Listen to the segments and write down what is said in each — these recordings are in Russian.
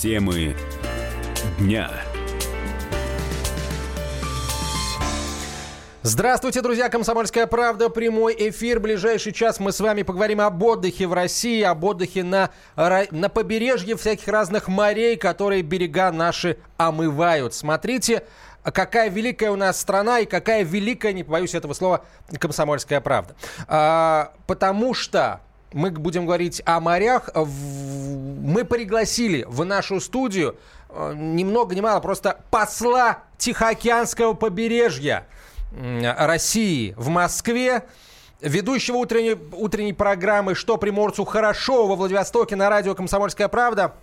Темы дня. Здравствуйте, друзья! Комсомольская правда. Прямой эфир. Ближайший час мы с вами поговорим об отдыхе в России, об отдыхе на, на побережье всяких разных морей, которые берега наши омывают. Смотрите, какая великая у нас страна и какая великая, не побоюсь этого слова, комсомольская правда. А, потому что мы будем говорить о морях. Мы пригласили в нашу студию э, ни много ни мало, просто посла Тихоокеанского побережья России в Москве, ведущего утренней, утренней программы «Что приморцу хорошо» во Владивостоке на радио «Комсомольская правда»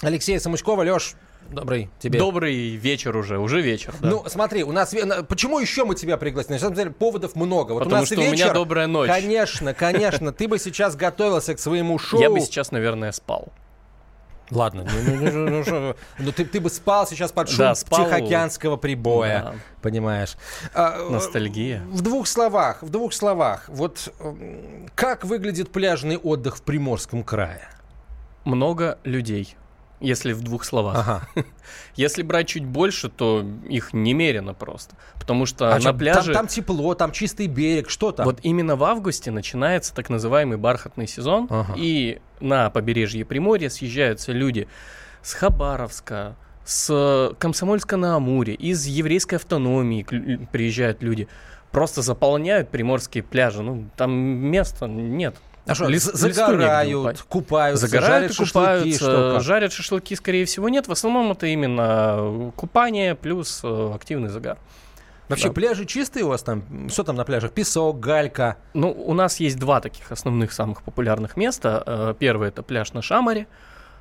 Алексея Самучкова. Леш, Добрый тебе. Добрый вечер уже, уже вечер. Да. Ну, смотри, у нас... Почему еще мы тебя пригласили? На самом деле, поводов много. Вот Потому у нас что вечер, у меня добрая ночь. Конечно, конечно. Ты бы сейчас готовился к своему шоу. Я бы сейчас, наверное, спал. Ладно, ну, ну, ну, ну, ты, ты бы спал сейчас под шум да, спал. Тихоокеанского прибоя, да. понимаешь? А, Ностальгия. В двух словах, в двух словах, вот как выглядит пляжный отдых в Приморском крае? Много людей если в двух словах. Ага. Если брать чуть больше, то их немерено просто. Потому что а на что, пляже... Там, там тепло, там чистый берег, что там? Вот именно в августе начинается так называемый бархатный сезон, ага. и на побережье Приморья съезжаются люди с Хабаровска, с Комсомольска на Амуре, из еврейской автономии приезжают люди. Просто заполняют приморские пляжи. Ну, там места нет. А что, Лис, загорают, купаются, загорают жарят купаются, что, жарят шашлыки, скорее всего, нет. В основном это именно купание плюс э, активный загар. Вообще да. пляжи чистые у вас там? Что там на пляжах? Песок, галька? Ну, у нас есть два таких основных самых популярных места. Э, первый это пляж на Шамаре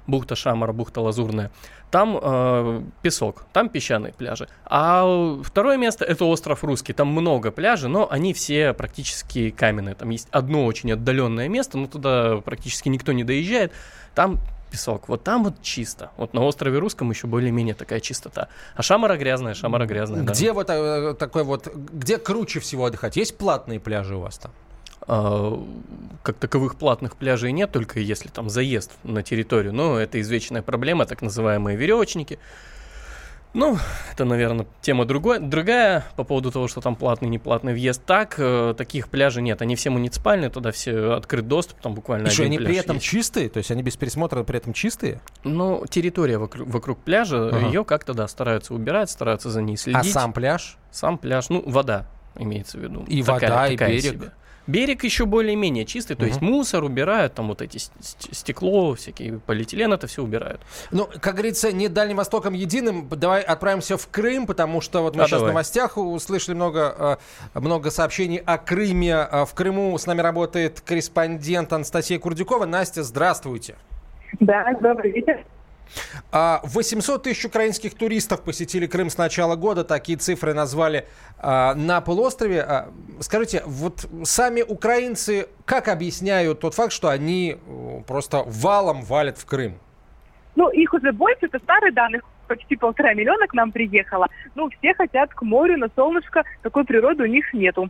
бухта Шамар, бухта Лазурная, там э, песок, там песчаные пляжи. А второе место это остров Русский, там много пляжей, но они все практически каменные. Там есть одно очень отдаленное место, но туда практически никто не доезжает. Там песок. Вот там вот чисто. Вот на острове Русском еще более-менее такая чистота. А Шамара грязная, Шамара грязная. Где да. вот э, такой вот, где круче всего отдыхать? Есть платные пляжи у вас там? А, как таковых платных пляжей нет, только если там заезд на территорию. Но это извечная проблема, так называемые веревочники. Ну, это, наверное, тема другой, другая по поводу того, что там платный, неплатный въезд. Так, э, таких пляжей нет. Они все муниципальные, туда все открыт доступ, там буквально Еще они при этом есть. чистые? То есть они без пересмотра при этом чистые? Ну, территория вокруг, вокруг пляжа, ага. ее как-то, да, стараются убирать, стараются за ней следить. А сам пляж? Сам пляж, ну, вода имеется в виду. И такая, вода, такая и берег? Себе. Берег еще более-менее чистый, то uh-huh. есть мусор убирают, там вот эти стекло, всякие полиэтилен, это все убирают. Ну, как говорится, не Дальним Востоком единым. Давай отправимся в Крым, потому что вот мы а сейчас давай. в новостях услышали много, э, много сообщений о Крыме. А в Крыму с нами работает корреспондент Анастасия Курдюкова. Настя, здравствуйте. Да, добрый вечер. 800 а, тысяч украинских туристов посетили Крым с начала года. Такие цифры назвали а, на полуострове. А, скажите, вот сами украинцы как объясняют тот факт, что они просто валом валят в Крым? Ну, их уже больше, это старые данные, почти полтора миллиона к нам приехало. Ну, все хотят к морю, на солнышко, такой природы у них нету.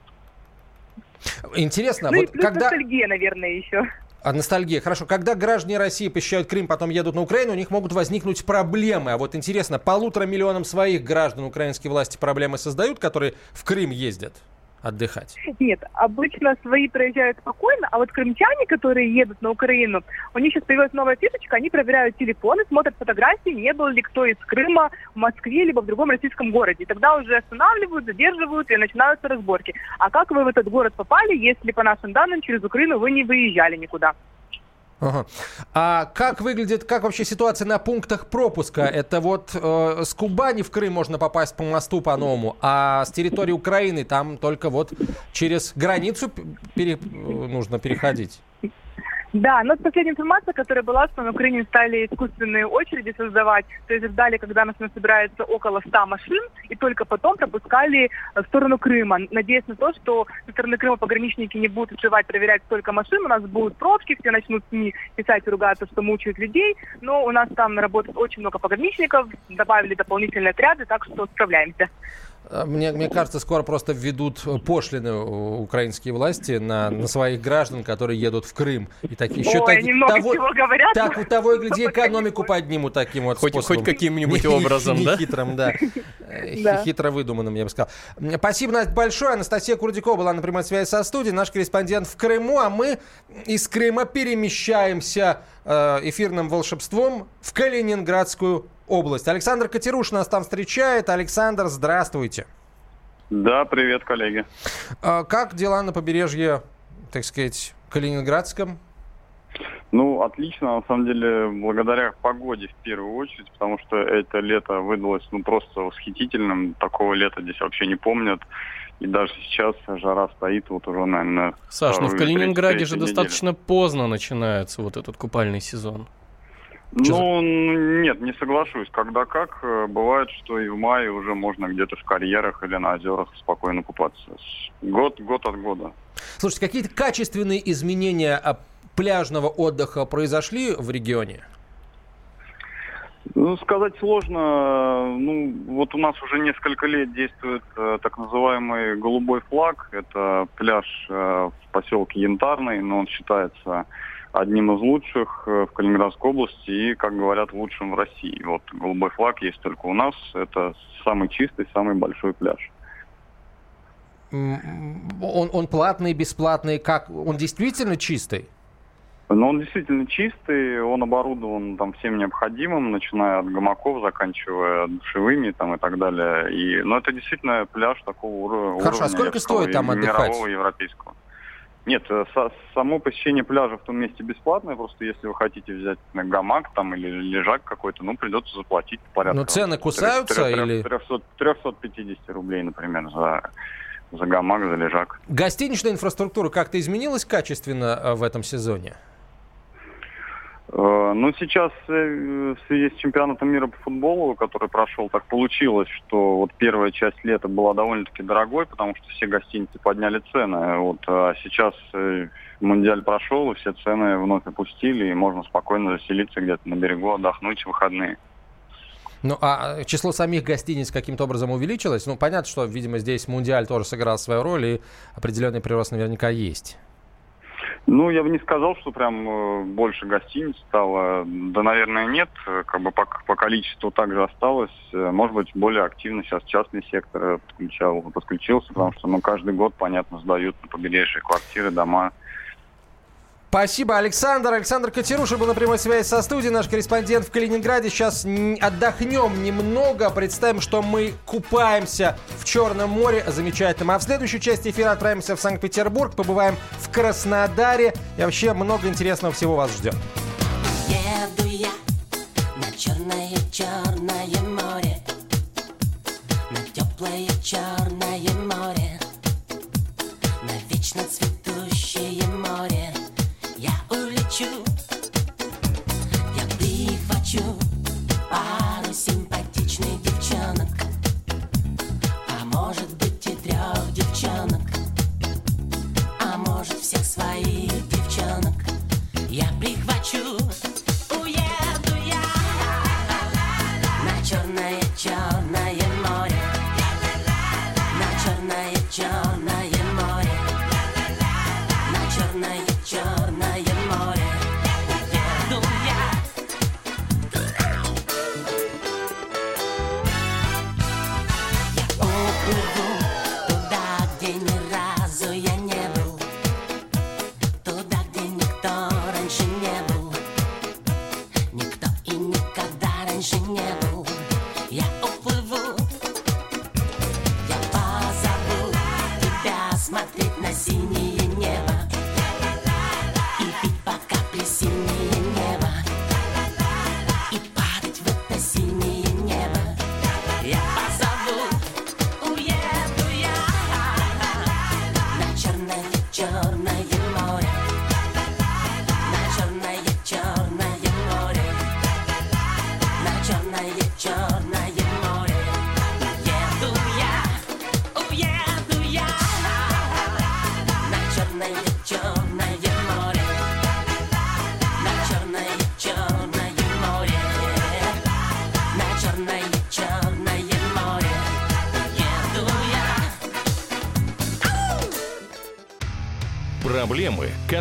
Интересно, ну, вот и плюс когда... ностальгия, наверное, еще. А ностальгия. Хорошо. Когда граждане России посещают Крым, потом едут на Украину, у них могут возникнуть проблемы. А вот интересно, полутора миллионам своих граждан украинские власти проблемы создают, которые в Крым ездят? Отдыхать? Нет, обычно свои проезжают спокойно, а вот крымчане, которые едут на Украину, у них сейчас появилась новая фишечка, они проверяют телефоны, смотрят фотографии, не был ли кто из Крыма в Москве либо в другом российском городе. И тогда уже останавливают, задерживают и начинаются разборки. А как вы в этот город попали, если по нашим данным через Украину вы не выезжали никуда? Ага. А как выглядит, как вообще ситуация на пунктах пропуска? Это вот э, с Кубани в Крым можно попасть по мосту по-новому, а с территории Украины там только вот через границу пере, нужно переходить. Да, но последняя информация, которая была, что на Украине стали искусственные очереди создавать, то есть ждали, когда нас собирается около 100 машин, и только потом пропускали в сторону Крыма. Надеясь на то, что со стороны Крыма пограничники не будут открывать, проверять столько машин, у нас будут пробки, все начнут СМИ писать и ругаться, что мучают людей, но у нас там работает очень много пограничников, добавили дополнительные отряды, так что справляемся. А, мне, мне кажется, скоро просто введут пошлины украинские власти на, на своих граждан, которые едут в Крым. И так, еще Ой, так, они много того, чего говорят. Так, того и гляди, экономику поднимут таким вот хоть, способом. Хоть каким-нибудь образом, да? Хитрым, да. Хитро выдуманным, я бы сказал. Спасибо, Настя, большое. Анастасия Курдякова была на прямой связи со студией, наш корреспондент в Крыму, а мы из Крыма перемещаемся э, эфирным волшебством в Калининградскую область. Александр Катеруш нас там встречает. Александр, здравствуйте. Да, привет, коллеги. А, как дела на побережье, так сказать, Калининградском? Ну, отлично, на самом деле, благодаря погоде в первую очередь, потому что это лето выдалось ну просто восхитительным. Такого лета здесь вообще не помнят. И даже сейчас жара стоит вот уже, наверное... Саш, ну в Калининграде же неделю. достаточно поздно начинается вот этот купальный сезон. Ну, нет, не соглашусь. Когда как, э, бывает, что и в мае уже можно где-то в карьерах или на озерах спокойно купаться. Год, год от года. Слушайте, какие-то качественные изменения а, пляжного отдыха произошли в регионе? Ну, сказать сложно. Ну, вот у нас уже несколько лет действует э, так называемый голубой флаг. Это пляж э, в поселке Янтарный, но он считается одним из лучших э, в Калининградской области и, как говорят, лучшим в России. Вот голубой флаг есть только у нас. Это самый чистый, самый большой пляж. Он, он платный, бесплатный, как? Он действительно чистый? Ну, он действительно чистый, он оборудован там всем необходимым, начиная от гамаков, заканчивая душевыми там и так далее. И, но ну, это действительно пляж такого уровня. Хорошо, а сколько стоит там отдыхать? Мирового, европейского. Нет, э, со, само посещение пляжа в том месте бесплатное, просто если вы хотите взять на гамак там или лежак какой-то, ну, придется заплатить порядка. Но цены кусаются 3, 3, или... 300, 350 рублей, например, за, за гамак, за лежак. Гостиничная инфраструктура как-то изменилась качественно э, в этом сезоне? Э, ну, сейчас э, в связи с чемпионатом мира по футболу, который прошел, так получилось, что вот первая часть лета была довольно-таки дорогой, потому что все гостиницы подняли цены. Вот, а сейчас э, Мундиаль прошел, и все цены вновь опустили, и можно спокойно заселиться где-то на берегу, отдохнуть в выходные. Ну, а число самих гостиниц каким-то образом увеличилось? Ну, понятно, что, видимо, здесь Мундиаль тоже сыграл свою роль, и определенный прирост наверняка есть. Ну, я бы не сказал, что прям э, больше гостиниц стало. Да, наверное, нет. Как бы по, по количеству также осталось. Э, может быть, более активно сейчас частный сектор подключал, подключился, потому что, ну, каждый год, понятно, сдают на побережье квартиры, дома. Спасибо, Александр. Александр Катеруша был на прямой связи со студией, наш корреспондент в Калининграде. Сейчас отдохнем немного, представим, что мы купаемся в Черном море замечательном. А в следующей части эфира отправимся в Санкт-Петербург, побываем в Краснодаре. И вообще много интересного всего вас ждет. Еду я на черное, черное море,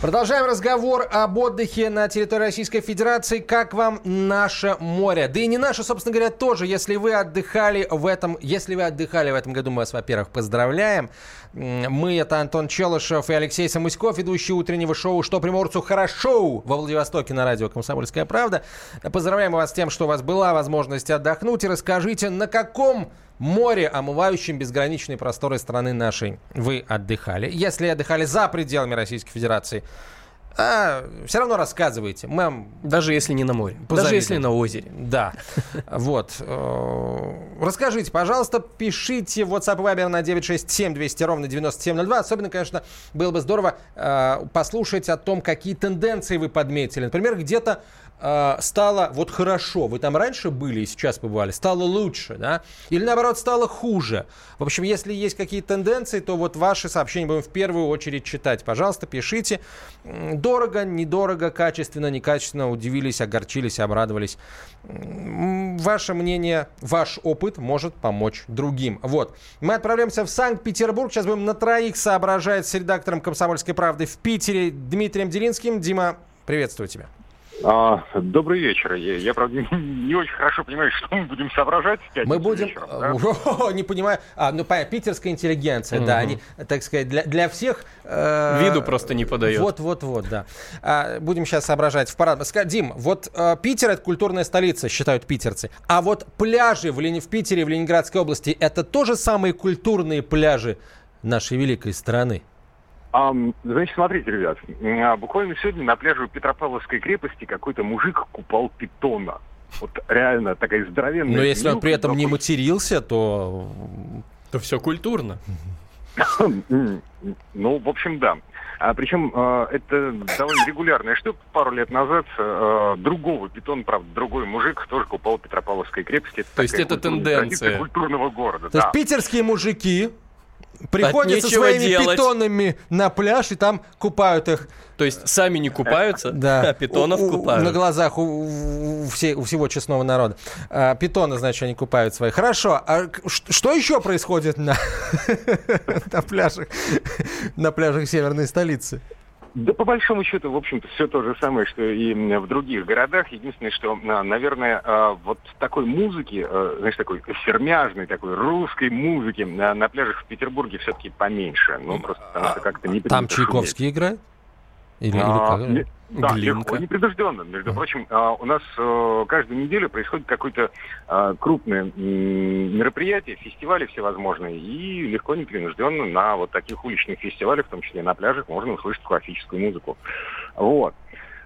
Продолжаем разговор об отдыхе на территории Российской Федерации. Как вам наше море? Да и не наше, собственно говоря, тоже. Если вы отдыхали в этом, если вы отдыхали в этом году, мы вас, во-первых, поздравляем. Мы, это Антон Челышев и Алексей Самуськов, ведущие утреннего шоу «Что приморцу хорошо» во Владивостоке на радио «Комсомольская правда». Поздравляем вас с тем, что у вас была возможность отдохнуть. И расскажите, на каком море, омывающем безграничные просторы страны нашей, вы отдыхали. Если отдыхали за пределами Российской Федерации, а, все равно рассказывайте. Мы Даже если не на море. Позавидуем. Даже если на озере. Да. Вот. Э, расскажите, пожалуйста, пишите в WhatsApp Viber на 967 200 ровно 9702. Особенно, конечно, было бы здорово э, послушать о том, какие тенденции вы подметили. Например, где-то э, стало вот хорошо, вы там раньше были и сейчас побывали, стало лучше, да? Или наоборот стало хуже. В общем, если есть какие-то тенденции, то вот ваши сообщения будем в первую очередь читать. Пожалуйста, пишите. Дорого, недорого, качественно, некачественно, удивились, огорчились, обрадовались. Ваше мнение, ваш опыт может помочь другим. Вот. Мы отправляемся в Санкт-Петербург. Сейчас будем на троих соображать с редактором «Комсомольской правды» в Питере Дмитрием Делинским. Дима, приветствую тебя. А, добрый вечер. Я, я, правда, не очень хорошо понимаю, что мы будем соображать Мы будем... Вечером, да? не понимаю. А, ну, понятно, питерская интеллигенция, да, они, так сказать, для, для всех... Э, Виду просто не подает. Вот-вот-вот, да. А, будем сейчас соображать в парад. Дим, вот э, Питер — это культурная столица, считают питерцы. А вот пляжи в, Лени... в Питере, в Ленинградской области — это тоже самые культурные пляжи нашей великой страны? А, значит, смотрите, ребят, а, буквально сегодня на пляже у Петропавловской крепости какой-то мужик купал питона. Вот реально такая здоровенная... Но если он при этом не матерился, то... То все культурно. Ну, в общем, да. А, причем э, это довольно регулярная штука. Пару лет назад э, другого питон, правда, другой мужик тоже купал Петропавловской крепости. То есть это тенденция. культурного города. То да. есть питерские мужики приходят со своими делать. питонами на пляж и там купают их. То есть сами не купаются, да. а питонов у, купают. На глазах у, у, все, у всего честного народа. А, питоны, значит, они купают свои. Хорошо. А что еще происходит на, на пляжах, на пляжах северной столицы? Да, по большому счету, в общем-то, все то же самое, что и в других городах. Единственное, что, а, наверное, а, вот такой музыки, а, знаешь, такой фермяжной, такой русской музыки на пляжах в Петербурге все-таки поменьше. Ну, просто потому что как-то не Там Чайковский шуметь. играет? Или, а, или как? Да, Глинка. легко, непредожденно. Между прочим, а, у нас а, каждую неделю происходит какое-то а, крупное мероприятие, фестивали всевозможные, и легко, непринужденно на вот таких уличных фестивалях, в том числе на пляжах, можно услышать классическую музыку. Вот.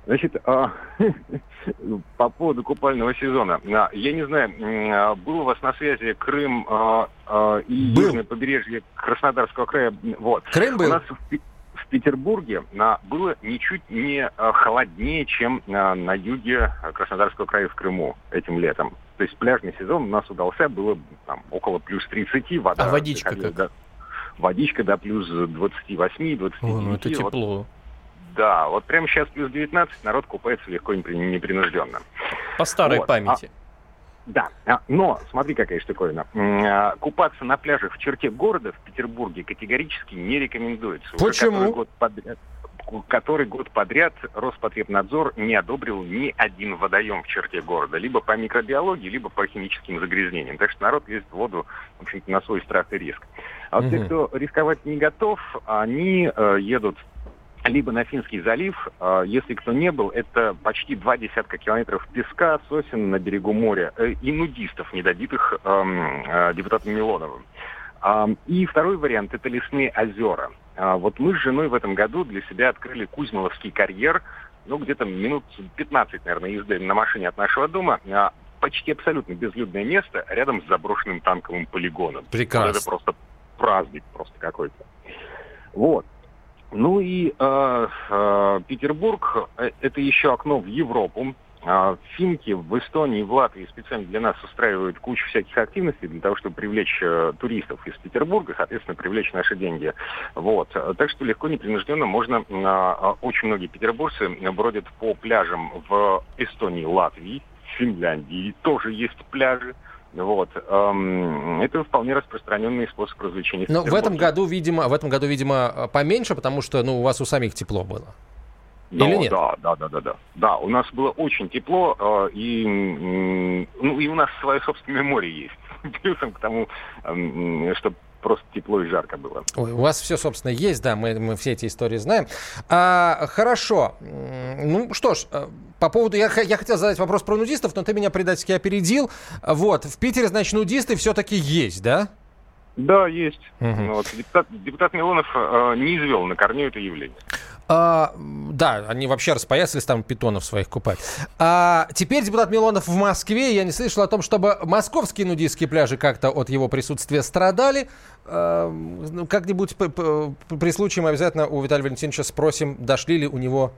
Значит, по поводу купального сезона. Я не знаю, был у вас на связи Крым и был. южное побережье Краснодарского края? Вот. Крым был? У нас Петербурге было ничуть не э, холоднее, чем э, на юге Краснодарского края в Крыму этим летом. То есть пляжный сезон у нас удался, было там около плюс 30, вода... А водичка как? До, водичка до плюс 28, 29. О, ну это тепло. Вот, да, вот прямо сейчас плюс 19, народ купается легко и непринужденно. По старой вот. памяти. А, да, а, но смотри, какая штуковина. Купаться на пляжах в черте города в Петербурге категорически не рекомендуется. Почему? Уже который год подряд, который год подряд Роспотребнадзор не одобрил ни один водоем в черте города, либо по микробиологии, либо по химическим загрязнениям. Так что народ ездит в воду, в общем-то, на свой страх и риск. А вот угу. те, кто рисковать не готов, они э, едут либо на Финский залив. А, если кто не был, это почти два десятка километров песка, сосен на берегу моря э, и нудистов, недобитых эм, э, депутатом Милоновым. И второй вариант – это лесные озера. А, вот мы с женой в этом году для себя открыли Кузьмоловский карьер, ну, где-то минут 15, наверное, езды на машине от нашего дома. А, почти абсолютно безлюдное место рядом с заброшенным танковым полигоном. Прекрасно. Вот это просто праздник просто какой-то. Вот. Ну и э, э, Петербург э, это еще окно в Европу. а, финки в Эстонии, в Латвии специально для нас устраивают кучу всяких активностей для того, чтобы привлечь э, туристов из Петербурга, соответственно, привлечь наши деньги. Вот. Так что легко, непринужденно можно... А, очень многие петербуржцы бродят по пляжам в Эстонии, Латвии, Финляндии. Тоже есть пляжи. Вот. Это вполне распространенный способ развлечения. Но в этом году, видимо, в этом году, видимо, поменьше, потому что, ну, у вас у самих тепло было. Да, Или нет? Да, да, да, да, да. Да, у нас было очень тепло, э, и, ну, и у нас свое собственное море есть. Плюсом к тому, что просто тепло и жарко было. Ой, у вас все, собственно, есть, да, мы, мы все эти истории знаем. А, хорошо. Ну что ж, э, по поводу... Я, я хотел задать вопрос про нудистов, но ты меня предательски опередил. Вот, в Питере, значит, нудисты все-таки есть, да? Да, есть. Угу. Вот, депутат, депутат Милонов э, не извел на корню это явление. А, да, они вообще распоясались там питонов своих купать. А теперь депутат Милонов в Москве. Я не слышал о том, чтобы московские нудистские пляжи как-то от его присутствия страдали. А, ну, как-нибудь при случае мы обязательно у Виталия Валентиновича спросим, дошли ли у него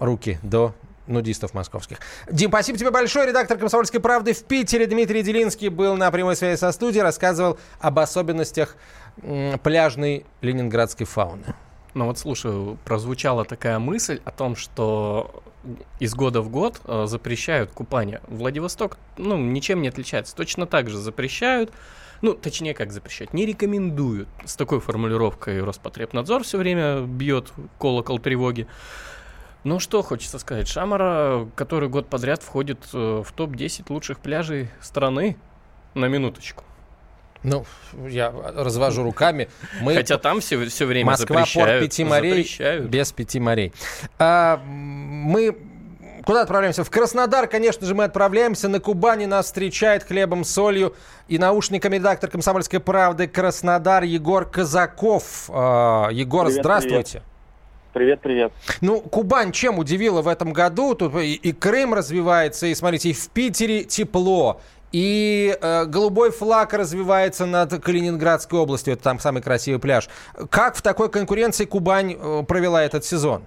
руки до нудистов московских. Дим, спасибо тебе большое. Редактор «Комсомольской правды» в Питере Дмитрий Делинский был на прямой связи со студией, рассказывал об особенностях пляжной ленинградской фауны. Ну вот слушай, прозвучала такая мысль о том, что из года в год э, запрещают купание. Владивосток, ну, ничем не отличается. Точно так же запрещают, ну, точнее, как запрещают, не рекомендуют. С такой формулировкой Роспотребнадзор все время бьет колокол тревоги. Ну, что хочется сказать. Шамара, который год подряд входит э, в топ-10 лучших пляжей страны, на минуточку. Ну, я развожу руками. Мы... Хотя там все, все время Москва, запрещают. порт пяти морей, запрещают. без пяти морей. А, мы Куда отправляемся? В Краснодар, конечно же, мы отправляемся. На Кубани нас встречает хлебом, солью и наушниками редактор «Комсомольской правды» Краснодар Егор Казаков. А, Егор, привет, здравствуйте. Привет. Привет, Ну, Кубань чем удивила в этом году? Тут и, и Крым развивается, и, смотрите, и в Питере тепло, и э, голубой флаг развивается над Калининградской областью. Это там самый красивый пляж. Как в такой конкуренции Кубань э, провела этот сезон?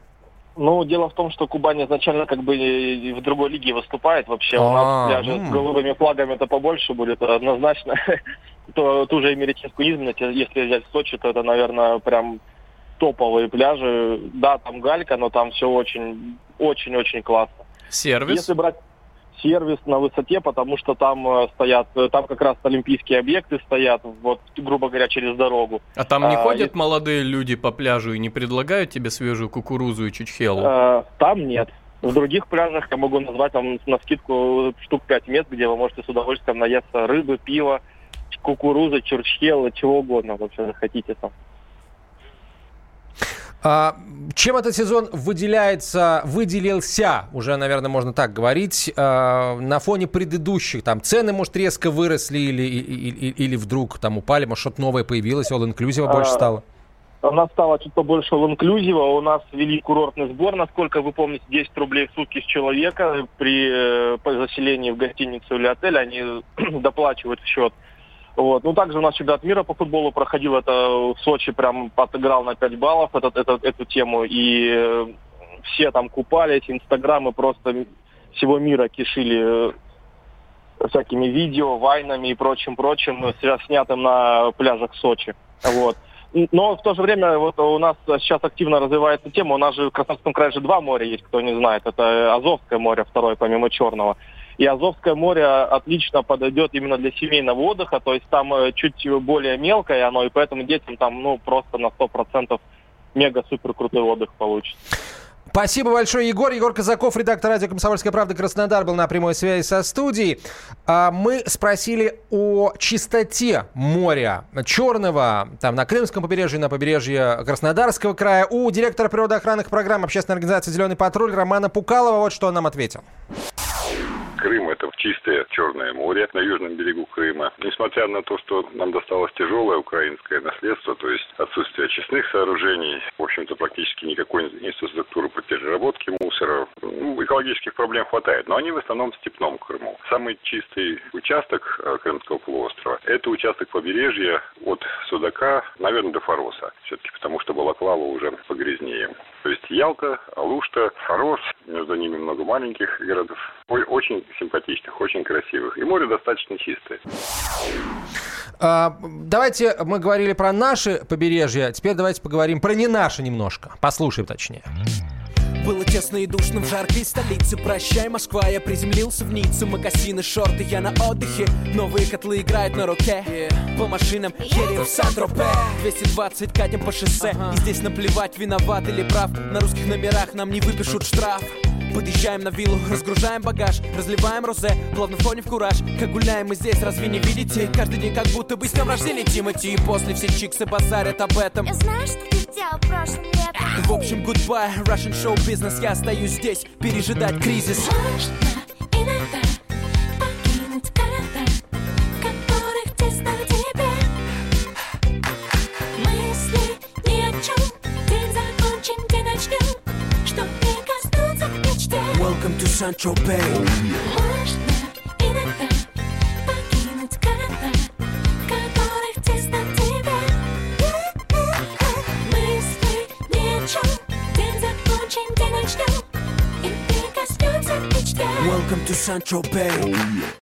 Ну, дело в том, что Кубань изначально как бы в другой лиге выступает. Вообще у нас а, пляжи с голубыми флагами это побольше будет однозначно. то ту же Эмеретинскую низменность, если взять Сочи, то это, наверное, прям топовые пляжи. Да, там галька, но там все очень, очень-очень классно. Сервис? Если брать сервис на высоте, потому что там э, стоят, э, там как раз олимпийские объекты стоят, вот, грубо говоря, через дорогу. А там не а, ходят и... молодые люди по пляжу и не предлагают тебе свежую кукурузу и чучхелу? А, там нет. В других пляжах я могу назвать там на скидку штук 5 мест, где вы можете с удовольствием наесться рыбы, пива, кукурузы, чурчхелы, чего угодно вообще захотите там. А, чем этот сезон выделяется, выделился, уже, наверное, можно так говорить, а, на фоне предыдущих? Там цены, может, резко выросли или, или, или вдруг там упали, может, что-то новое появилось, all-inclusive а, больше стало? У нас стало чуть побольше all-inclusive, у нас ввели курортный сбор, насколько вы помните, 10 рублей в сутки с человека при, э, при заселении в гостиницу или отель, они доплачивают в счет. Вот. Ну, также у нас чемпионат мира по футболу проходил, это в Сочи прям отыграл на 5 баллов этот, этот, эту тему, и э, все там купались, инстаграмы просто всего мира кишили э, всякими видео, вайнами и прочим-прочим, снятым на пляжах Сочи. Вот. Но в то же время вот у нас сейчас активно развивается тема. У нас же в Краснодарском крае же два моря есть, кто не знает. Это Азовское море, второе, помимо Черного. И Азовское море отлично подойдет именно для семейного отдыха, то есть там э, чуть более мелкое оно, и поэтому детям там ну просто на 100% мега-супер крутой отдых получится. Спасибо большое, Егор. Егор Казаков, редактор радио «Комсомольская правда» Краснодар, был на прямой связи со студией. А, мы спросили о чистоте моря Черного, там на Крымском побережье, на побережье Краснодарского края, у директора природоохранных программ общественной организации «Зеленый патруль» Романа Пукалова. Вот что он нам ответил. Чистое Черное море на южном берегу Крыма. Несмотря на то, что нам досталось тяжелое украинское наследство, то есть отсутствие очистных сооружений, в общем-то, практически никакой инфраструктуры по переработке мусора, ну, экологических проблем хватает, но они в основном в степном Крыму. Самый чистый участок э, Крымского полуострова – это участок побережья от Судака, наверное, до Фароса, все-таки потому что Балаклава уже погрязнее. То есть Ялта, Алушта, Фарос, между ними много маленьких городов, очень симпатичных, очень красивых. И море достаточно чистое. А, давайте, мы говорили про наши побережья, теперь давайте поговорим про не наши немножко. Послушаем точнее. Было тесно и душно в жаркой столице. Прощай, Москва, я приземлился в Ниццу. Макасины, шорты, я на отдыхе. Новые котлы играют на руке. По машинам едем в Сан-Тропе. 220 катим по шоссе. И здесь наплевать, виноват или прав. На русских номерах нам не выпишут штраф Подъезжаем на виллу, разгружаем багаж Разливаем розе, плавно входим в кураж. Как гуляем мы здесь, разве не видите? Каждый день как будто бы с днем рождения Тимати. И после все чиксы базарят об этом. Я знаю, что ты делал прошлым летом. В общем, goodbye, Russian show business. Я остаюсь здесь, пережидать кризис. Можно иногда покинуть города Которых тесно тебе. Мысли ни о чем День закончим, день начнем Чтоб День закончим, день начнем И не коснется мечты Welcome to Saint-Tropez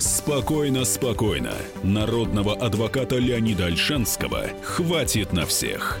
Спокойно, спокойно. Народного адвоката Леонида Альшанского хватит на всех.